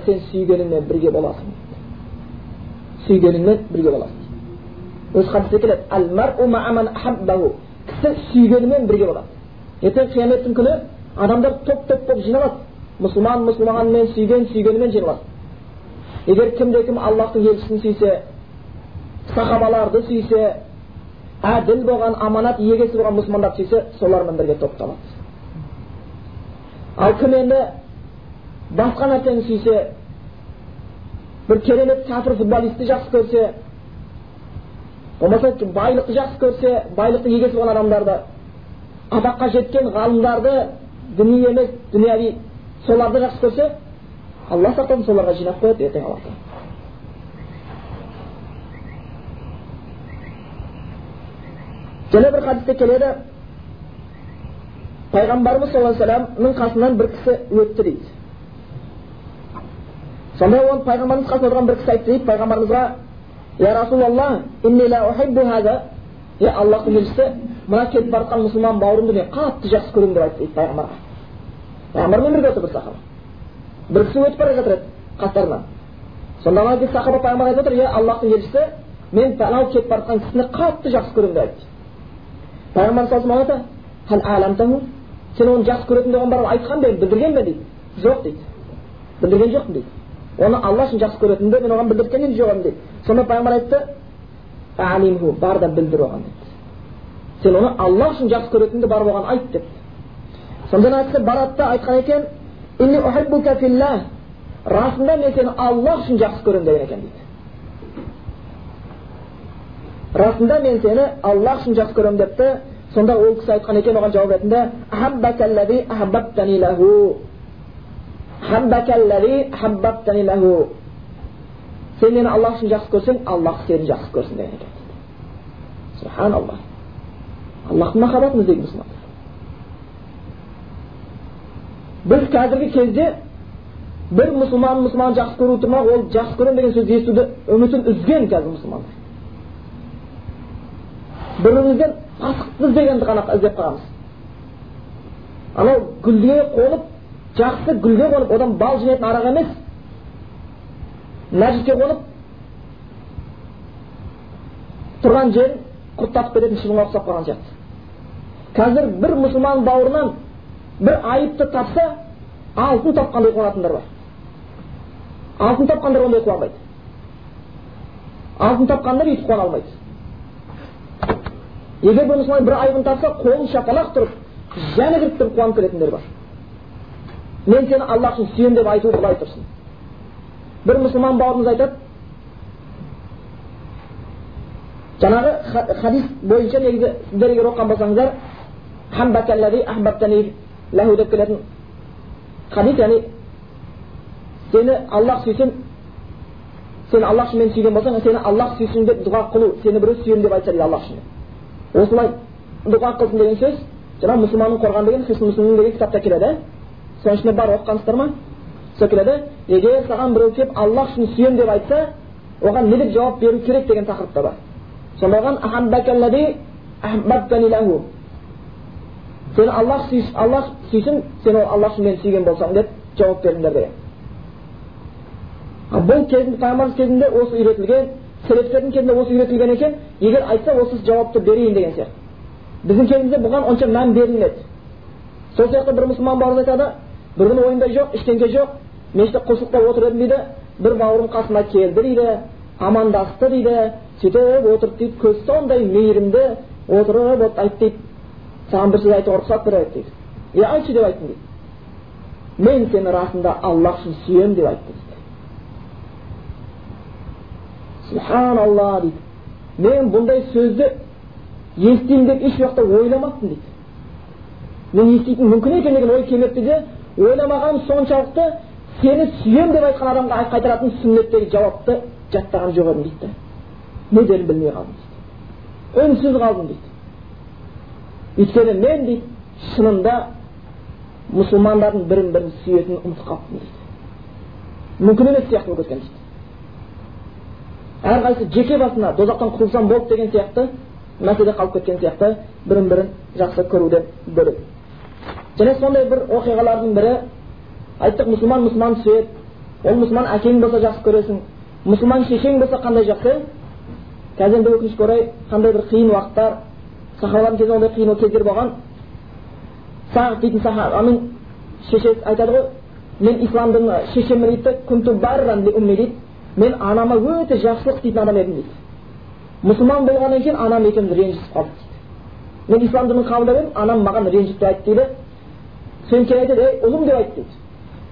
сен сүйгеніңмен бірге боласың сүйгеніңмен бірге боласың өзі хадисте келеді кісі сүйгенімен бірге болады. Ертең қияметтің күні адамдар топ топ болып жиналады. Мұсылман мұсылманмен сүйген сүйгенімен жиналады. Егер кімде кім аллахтың елшісін сүйсе сахабаларды сүйсе әділ болған аманат егесі болған мұсылмандарды сүйсе солармен бірге топталады ал кім енді басқа нәрсені сүйсе бір керемет кәпір футболистті жақсы көрсе болмаса байлықты жақсы көрсе байлықтың егесі болған адамдарды атаққа жеткен ғалымдарды діни емес соларды жақсы көрсе алла сақтасын соларға жинап қояды ертең алла және бір хадисте келеді пайғамбарымыз саллаллаху алейhi вассаламның қасынан бір кісі өтті дейді сонда оны пайғамбарымыз қасында отырған бір кісі айтты дейді пайғамбарымызға я расулалла е аллахтың елшісі мына кетіп бара жатқан мұсылман бауырымды мен қатты жақсы көремін деп айтты дейді пайғамбарға пайғамбармен бірге отыр бір сахаба бір кісі өтіп бара жатыр еді қастарынан сонда ана сахаба пайғамбар айтып отыр е аллахтың елшісі мен анау кетіп бара жатқан кісіні қатты жақсы көремін деп айтты пайғамбар саллаллаху сен оны жақсы көретінді оған барып айтқан ба білдірген бе дейді жоқ дейді білдірген жоқпын дейді оны алла үшін жақсы көретінімді мен оған білдірткен едім жоқ дейді сонда пайғамбар айтты бар да білдір оған деді сен оны алла үшін жақсы көретініңді барып оған айт депті сонда ана кісі барады да айтқан екен расында мен сені аллах үшін жақсы көремін деген екен дейді расында мен сені аллах үшін жақсы көремін депті сонда ол кісі айтқан екен оған жауап ретінде сен мені аллах үшін жақсы көрсең аллах сені жақсы көрсін деген екен субханалла аллахтың махаббатын іздейді мұсылмандар біз қазіргі кезде бір мұсылман мұсылман жақсы көру тұрмақ ол жақсы көремін деген сөзді естуді үмітін үзген қазір мұсылмандар бірімізден пасықты іздегенді ғана іздеп қаламыз анау гүлге қонып жақсы гүлге қонып одан бал жинайтын арақ емес мәжітке қонып тұрған жерін құрттатып кететін шыбынға ұқсап қалған сияқты қазір бір мұсылман бауырынан бір айыпты тапса алтын тапқандай қуанатындар бар алтын тапқандар ондай қуанбайды алтын тапқандар өйтіп қуана алмайды егер бір мұсылман бір айыбын тапса қолын шапалақ тұрып және кіріп тұрып қуанып кететіндер бар мен сені аллах үшін сүйемін деп айту былай тұрсын бір мұсылман бауырымыз айтады жаңағы хадис бойынша негізі сіздер егер оқыған болсаңыздар деп келетін хадис яғни сені аллах сүйсін сені аллах үшін мені сүйген болсаң сені аллах сүйсін деп дұға қылу сені біреу сүйемін деп айтса дейді аллах үшін осылай дұға қылсын деген сөз жаңағы мұсылманның қорған деген мұслим деген кітапта келеді соның ішінде бар оқығансыздар ма сол келеді егер саған біреу келіп аллах үшін сүйемін деп айтса оған не деп жауап беру керек деген тақырыпта бар сонда оған сені аллах аллах сүйсін сен ол аллах мені сүйген болсаң деп жауап беріңдер деген бұл кезінде пайғамбарымыз кезінде осы үйретілген селефтердің кезінде осы үйретілген екен егер айтса осы жауапты берейін деген сияқты біздің кезімізде бұған онша мән берілмеді сол сияқты бір мұсылман бауырымыз айтады бір күні ойымда жоқ ештеңке жоқ мешітте құлшылықта отыр едім дейді бір бауырым қасыма келді дейді амандасты дейді сөйтіп отырып дейді көзі сондай мейірімді отырып айтты дейді саған бір сөз айтуға рұқсат береді дейді. Е айтшы деп айттым дейді. Мен сені расында аллах үшін сүйемін деп айтты дейді. Субханалла дейді. Мен бұндай сөзді естимін деп еш уақытта ойламаппын дейді. Мен еститін мүмкін екен деген ой келмепті де ойламағаным соншалықты сені сүйемін деп айтқан адамға қайтаратын сүннеттегі жауапты жаттаған жоқ едім дейді. Не дерін білмей қалдым дейді. Үнсіз қалдым дейді. Өйткені мен дейді шынында мұсылмандардың бірін бірін сүйетінін ұмытып қалыппын дейді мүмкін емес сияқты болып кеткен дейді әрқайсысы жеке басына дозақтан құтылсам болды деген сияқты мәселе қалып кеткен сияқты бірін бірін жақсы көруден бөлек және сондай бір оқиғалардың бірі айттық мұсылман мұсылманды сүйеді ол мұсылман әкең болса жақсы көресің мұсылман шешең болса қандай жақсы? Қазір енді өкінішке орай қандай бір қиын уақыттар сахабалардың кезінде ондай қиын кездер болған сағ дейтін сахабаның шешесі айтады ғой мен исламдың шешеммен дейді мен анама өте жақсылық істейтін адам едім дейді мұсылман болғаннан кейін анам екеуміз ренжісіп қалдық дейді мен ислам дінін қабылдап едім анам маған ренжіп айтты дейді содан кейін айтады ей ұлым деп айтты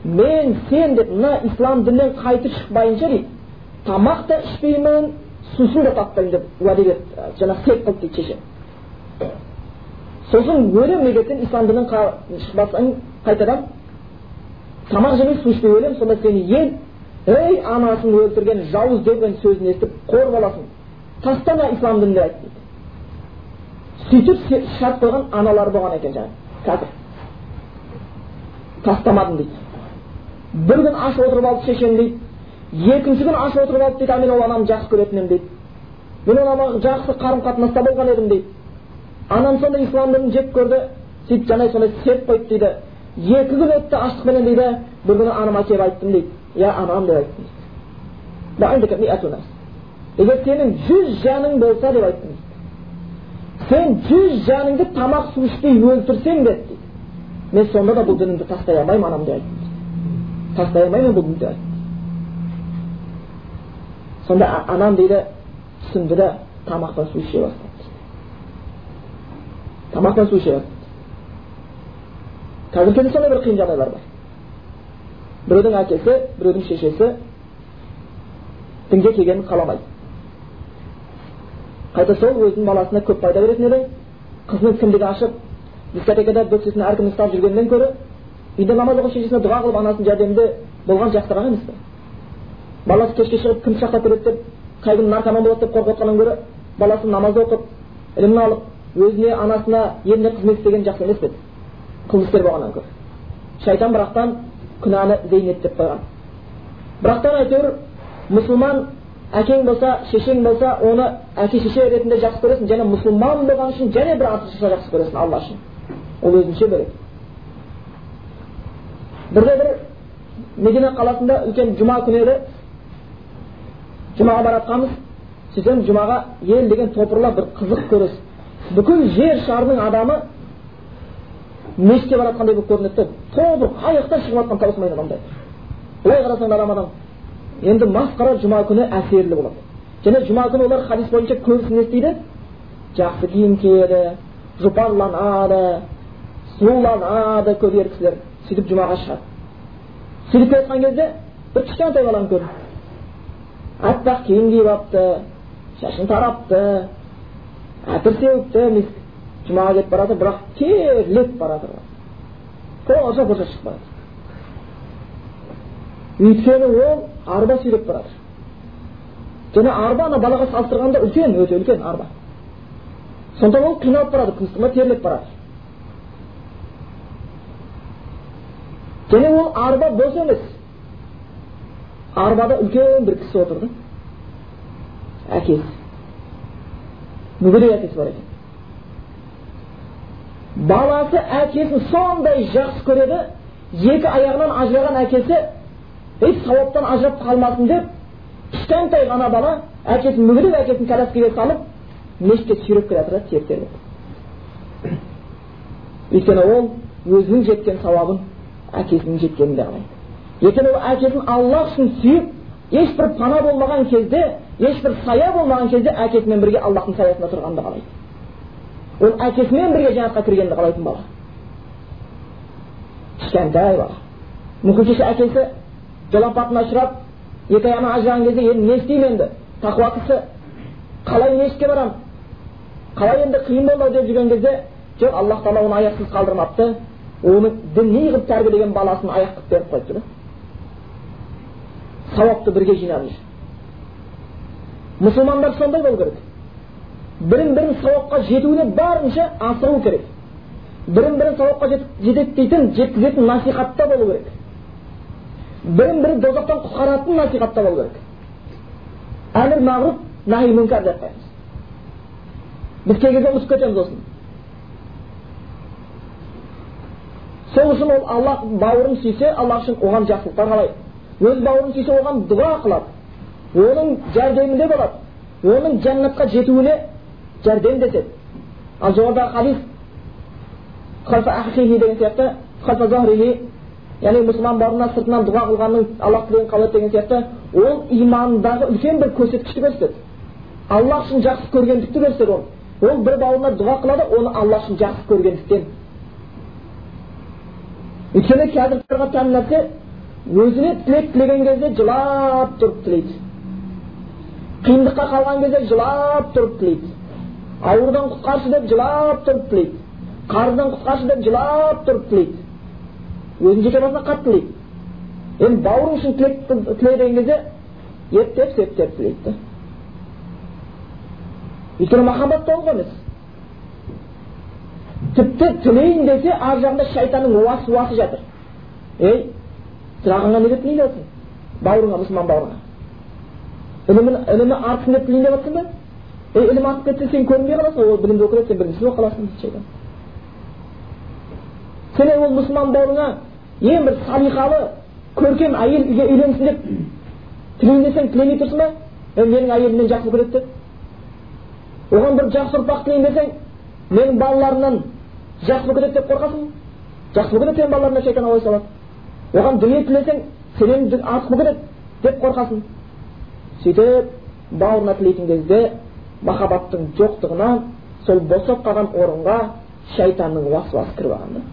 дейді мен сен деп мына ислам дінінен қайтып шықпайынша дейді тамақ та ішпеймін сусын да татпаймын деп уәде берді жаңағы серт қылды дейді шешем сосын өлемін егер сен ислам дінін шықпасаң қайтадан тамақ жемей су ішпей өлемін сонда сені ел ей анасын өлтірген жауыз деген сөзін естіп қор боласың тастама ислам дінін айтты дейді сөйтіп шарт қойған аналары болған екен жаңағы кәпір тастамадым дейді бір күн аш отырып алды шешем дейді екінші күн аш отырып алды дейді мен ол анамды жақсы көретін едім дейді мен ол жақсы қарым қатынаста болған едім дейді анам сондай ислам дінін жек көрді сөйтіп жаңағы сондай серт қойды дейді. Екі күн өтті аштықпенен дейді. Бір күні анама келіп айттым дейді. Иә анам деп айттым егер сенің жүз жаның болса деп айттым сен жүз жаныңды тамақ су ішпей өлтірсең де дейді. Мен сонда да бұл дінімді тастай алмаймын анам деп айттым тастай алмаймын бұл дінді сонда анам дейді түсінді да тамақтан су іше бастады. Тамақтан су ішеді қазіргі кезде сондай бір қиын жағдайлар бар біреудің әкесі біреудің шешесі дінге келгенін қаламайды қайта сол өзінің баласына көп пайда беретін еді қызының кіндігі ашып дискотекада бөксесін әркім ұстап жүргеннен гөрі үйде намаз оқып шешесіне дұға қылып анасының жәрдемінде болған жақсырақ емес пе баласы кешке шығып кім пышақтап береді деп қай күні наркоман болады деп қорқып отқаннан гөрі баласы намаз оқып ілімін алып өзіне анасына еліне қызмет істеген жақсы емес пе еді қылмыскер болғаннан гөрі шайтан бірақтан күнәні зейнеттеп қойған бірақтан әйтеуір мұсылман әкең болса шешең болса оны әке шеше ретінде жақсы көресің және мұсылман болған үшін және бір артықшылық жақсы көресің алла үшін ол өзінше бөлек бірде бір медина қаласында үлкен жұма күні еді жұмаға бара жатқанбыз сөйтсем жұмаға ел деген топырлап бір қызық көресің бүкіл жер шарының адамы мешітке бара жатқандай болып көрінеді да тобыр қай жақтан шығып жатқанын таусылмайтын адамдай былай қарасаң адам енді масқара жұма күні әсерлі болады және жұма күні олар хадис бойынша көбісі не істейді жақсы киім киеді жұпарланады сұлуланады көп ер кісілер сөйтіп жұмаға шығады сөйтіп келе жатқан кезде бір кішкентай баланы көрдім аппақ киім киіп алыпты шашын тарапты әтір сеуіпті жұмаға кетіп бара жатыр бірақ терлеп бара жатыр қорша қорша шығып бара жатыр өйткені ол арба сүйреп бара жатыр және арба ана балаға салыстырғанда үлкен өте үлкен арба сондықтан ол қиналып бара жатыр күн терлеп бара жатыр және ол арба бос емес арбада үлкен бір кісі отырды әкесі мүгедек әкесі бар екен баласы әкесін сондай жақсы көреді екі аяғынан ажыраған әкесі ей сауаптан ажырап қалмасын деп кішкентай ғана бала әкесін мүгедек әкесін коляскаға салып мешітке сүйреп келе жатыр да өйткені ол өзінің жеткен сауабын әкесінің жеткенін де қалайды. Ертең ол әкесін аллах үшін сүйіп ешбір пана болмаған кезде ешбір сая болмаған кезде әкесімен бірге аллахтың саясында тұрғанды қалайды ол әкесімен бірге жәннатқа кіргенді қалайтын бала кішкентай бала мүмкін кеше әкесі жол апатына ұшырап екі аяғынан ажыраған кезде енді не істеймін енді тақуа кісі қалай мешітке барамын қалай енді қиын болды ау деп жүрген кезде жоқ аллах тағала оны аяқсыз қалдырмапты оны діни қылып тәрбиелеген баласын аяқ қылып беріп қойыпты да сауапты бірге жинап жүр мұсылмандар сондай болу керек бірін бірін сауапқа жетуіне барынша асыру керек бірін бірін сауапқа жетектейтін жеткізетін насихатта болу керек бірін бірі дозақтан құтқаратын насихатта болу керек әмір мағруф нахи мүнкар деп қоямыз біз кей кезде ұмытып кетеміз осыны сол үшін ол аллах бауырын сүйсе аллах үшін оған жақсылықтар қалайды өз бауырын сүйсе оған дұға қылады оның жәрдемінде болады оның жәннатқа жетуіне жәрдемдеседі ал жоғарыдағы хадис деген сияқты яғни мұсылман бауырына сыртынан дұға қылғанның аллах тілегін қабыл деген сияқты ол имандағы үлкен бір көрсеткішті көрсетеді аллах үшін жақсы көргендікті көрсетеді ол ол бір бауырына дұға қылады оны аллах үшін жақсы көргендіктен өйткені қазір тән нәрсе өзіне тілек тілеген кезде жылап тұрып тілейді. Қиындыққа қалған кезде жылап тұрып тілейді. Аурудан құтқаршы деп жылап тұрып тілейді. Қарыздан құтқаршы деп жылап тұрып тілейді. Өзінің жеке басына қатты тілейді. Енді бауырың үшін тілек тілеген кезде ептеп септеп тілейді да. Өйткені махаббат толық емес. Тіпті тілейін десе ар жағында шайтанның уасы уасы жатыр. Ей сұрағанға неге тілейін бауырыңа мұсылман бауырыңа ілімі артсын деп тілейін деп жатрсың ба ей ілім артып кетсе сен көрінбей қаласың ол білімді оқып сен біріншісіз болып қаласың дейді сен ол мұсылман бауырыңа ең бір салиқалы көркем әйелге үйленсін деп тілейін десең тілемей тұрсың ба менің әйелім мені жақсы көреді деп оған бір жақсы ұрпақ тілейін десең менің балаларымнан жақсы болып кетеді деп қорқасың жақсы болып кетеді сенің балаларыңа шайтан ой салады оған дүние тілесең сенен артық кетеді деп қорқасың. Сөйтіп бауырына тілейтін кезде махаббаттың жоқтығынан сол босап қалған орынға шайтанның уасуасы кіріп алған да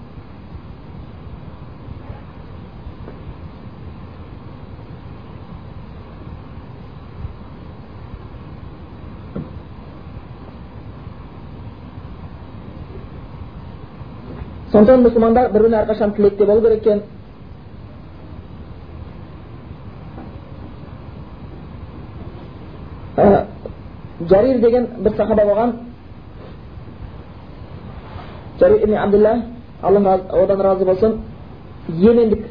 сондықтан мұсылмандар бір біріне әрқашан тілекте болу керек екен ә, жарир деген бір сахаба болған жарир ибн абдулла алла одан разы болсын йемендік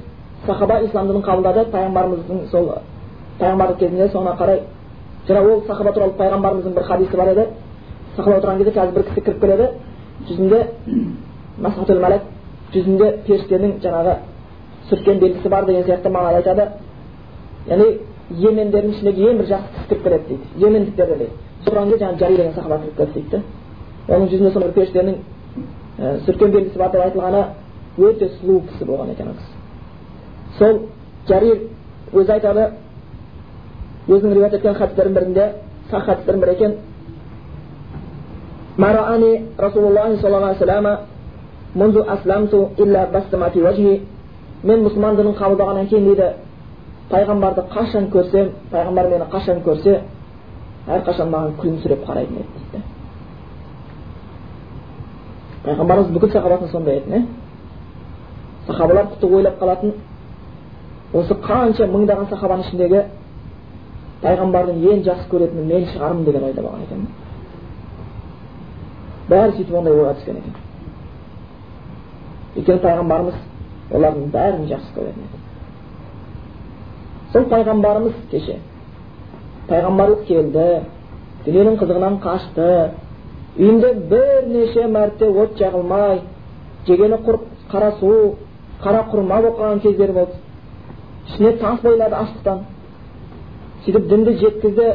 сахаба ислам дінін қабылдады пайғамбарымыздың сол пайғамбарлық кезінде соңына қарай жаңа ол сахаба туралы пайғамбарымыздың бір хадисі бар еді сахаба отырған кезде қазір бір кісі кіріп келеді жүзінде масхатул мәләк жүзінде періштенің жаңағы сүрткен белгісі бар деген сияқты мағынада айтады яғни йемендердің ішіндегі ең бір жақсы кісі кіріп келеді дейді йемендіктерден дейді соған кезде жаңағы жари деген сахаба кіріп келді дейді да оның жүзінде сондай бір періштенің ә, сүрткен белгісі бар деп айтылғаны өте сұлу кісі болған екен ол кісі сол жарир өзі айтады өзінің риуаят еткен хадистердің бірінде сах хадистердің бірі екен رسول الله صلى الله عليه وسلم منذ أسلمت إلا بسم في وجهي мен мұсылман дінін қабылдағаннан кейін дейді пайғамбарды қашан көрсем пайғамбар мені қашан көрсе әрқашан маған күлімсіреп қарайтын еді дейді. Пайғамбарымыз бүкіл сахабасына сондай еді иә сахабалар тіпті ойлап қалатын осы қанша мыңдаған сахабаның ішіндегі пайғамбардың ең жақсы көретіні мен шығармын деген ойда болған екен. Бәрі сөйтіп ондай ойға түскен екен. Өйткені пайғамбарымыз олардың бәрін жақсы көретін еді. Сол пайғамбарымыз кеше пайғамбарлық келді дүниенің қызығынан қашты үйінде бірнеше мәрте от жағылмай жегені құр қара су қара құрма болып қалған кездері болды ішіне тас бойлады аштықтан сөйтіп дінді жеткізді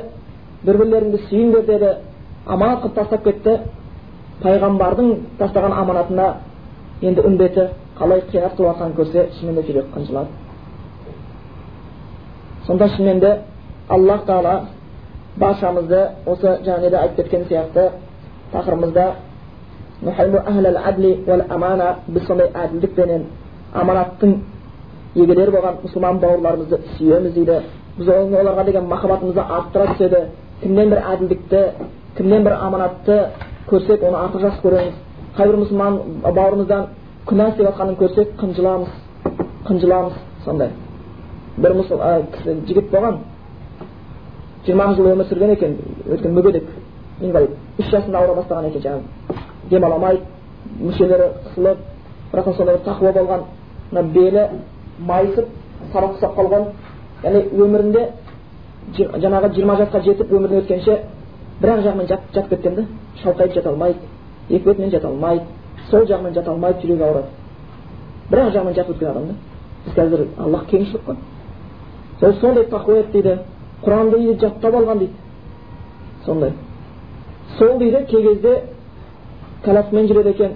бір бірлеріңді сүйіңдер деді аманат қылып тастап кетті пайғамбардың тастаған аманатына енді үмбеті қалай қиянат қылып жатқанын көрсе шынымен де жүрек қынжылады сонда шынымен де аллах тағала баршамызды осы жаңа де айтып кеткен сияқты тақырыбымызда біз сондай әділдікпенен аманаттың егелері болған мұсылман бауырларымызды сүйеміз дейді біз оларға деген махаббатымызды арттыра түседі кімнен бір әділдікті кімнен бір аманатты көрсек оны артық жақсы көреміз қай бір мұсылман бауырымыздан күнә істеп жатқанын көрсек қынжыламыз қынжыламыз сондай бір мұсыл, жігіт болған жиырма жыл өмір сүрген екен өткен мүгедек инвалид үш жасында ауыра бастаған екен жаңағы демала алмайды мүшелері қысылып бірақ сондай бір тақуа болған мына белі майысып сабақ ұстап қалған яғни өмірінде жаңағы жиырма жасқа жетіп өмірден өткенше бір ақ жағымен жатып кеткен да шалқайып жата алмайды екі бетімен жата алмайды сол жағымен жата алмайды жүрегі ауырады бір ақ жағымен жатып өткен адам да біз қазір аллах кеңшілік қой сол сондай тақуа еді дейді құранды дейді жаттап алған дейді сондай сол дейді кей кезде коляскамен жүреді екен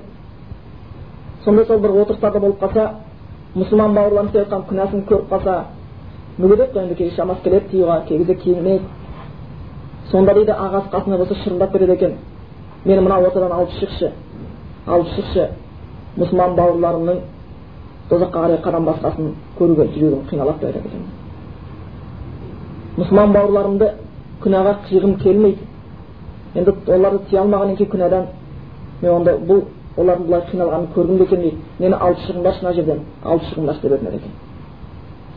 сонда сол бір отырыстарда болып қалса мұсылман бауырларымыз істеп жатқан күнәсін көріп қалса мүгедек қой енді кейде шамасы келеді тиюға кей кезде киілмейді сонда дейді ағасы қасында болса шырылдап береді екен мені мына ортадан алып шықшы алып шықшы мұсылман бауырларымның тозаққа қарай қадам басқасын көруге жүрегім қиналады деп айтады екен мұсылман бауырларымды күнәға қиғым келмейді енді оларды тия алмағаннан кейін күнәдан мен онда бұл олардың бұлай қиналғанын көргім де келмейді мені алып шығыңдаршы мына жерден алып шығыңдаршы деп өтінеді екен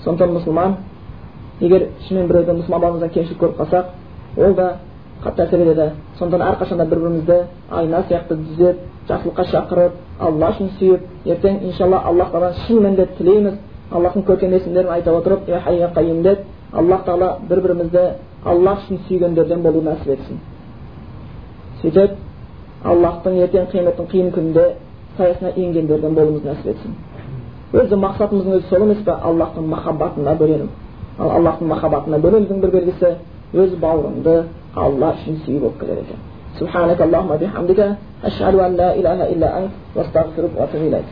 сондықтан мұсылман егер шынымен біреуді мұсылман бауырымыздан кемшілік көріп қалсақ ол да қатты әсер етеді сондықтан әрқашанда бір бірімізді айна сияқты түзеп жақсылыққа шақырып алла үшін сүйіп ертең иншалла аллах тағаладан шын мәнінде тілейміз аллахтың көркем есімдерін айта отырып деп аллах тағала бір бірімізді аллах үшін сүйгендерден болу нәсіп етсін сөйтіп аллахтың ертең қияметтің қиын күнінде саясына енгендерден болуымызды нәсіп етсін өзі мақсатымыздың өзі сол емес пе аллахтың махаббатына бөлену ал аллахтың махаббатына бөленудің бір белгісі өз бауырыңды алла үшін сүйіп болып келеді екен سبحانك اللهم بحمدك أشهد أن لا إله إلا أنت واستغفرك وأتوب إليك